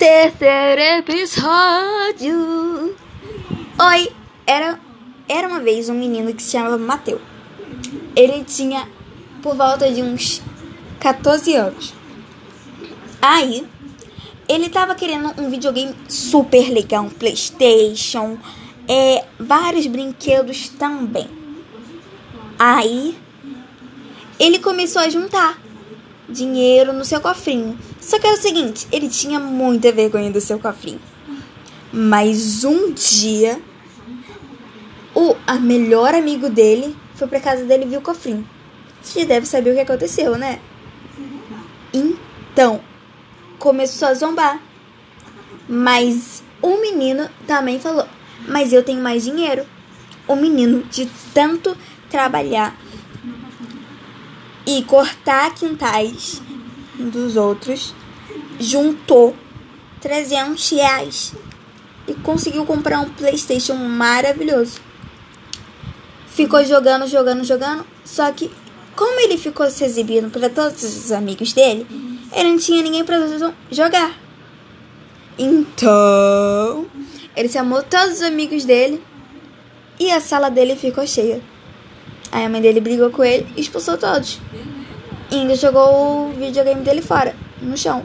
Terceiro episódio. Oi, era, era uma vez um menino que se chamava Mateu. Ele tinha por volta de uns 14 anos. Aí, ele tava querendo um videogame super legal, um PlayStation, é, vários brinquedos também. Aí, ele começou a juntar dinheiro no seu cofrinho. Só que era o seguinte, ele tinha muita vergonha do seu cofrinho. Mas um dia, o a melhor amigo dele foi pra casa dele e viu o cofrinho. Você deve saber o que aconteceu, né? Então, começou a zombar. Mas o menino também falou: Mas eu tenho mais dinheiro. O menino, de tanto trabalhar e cortar quintais dos outros, juntou 300 reais e conseguiu comprar um PlayStation maravilhoso. Ficou jogando, jogando, jogando. Só que, como ele ficou se exibindo para todos os amigos dele, ele não tinha ninguém para jogar. Então, ele chamou todos os amigos dele e a sala dele ficou cheia. Aí a mãe dele brigou com ele e expulsou todos. E ainda jogou o videogame dele fora, no chão.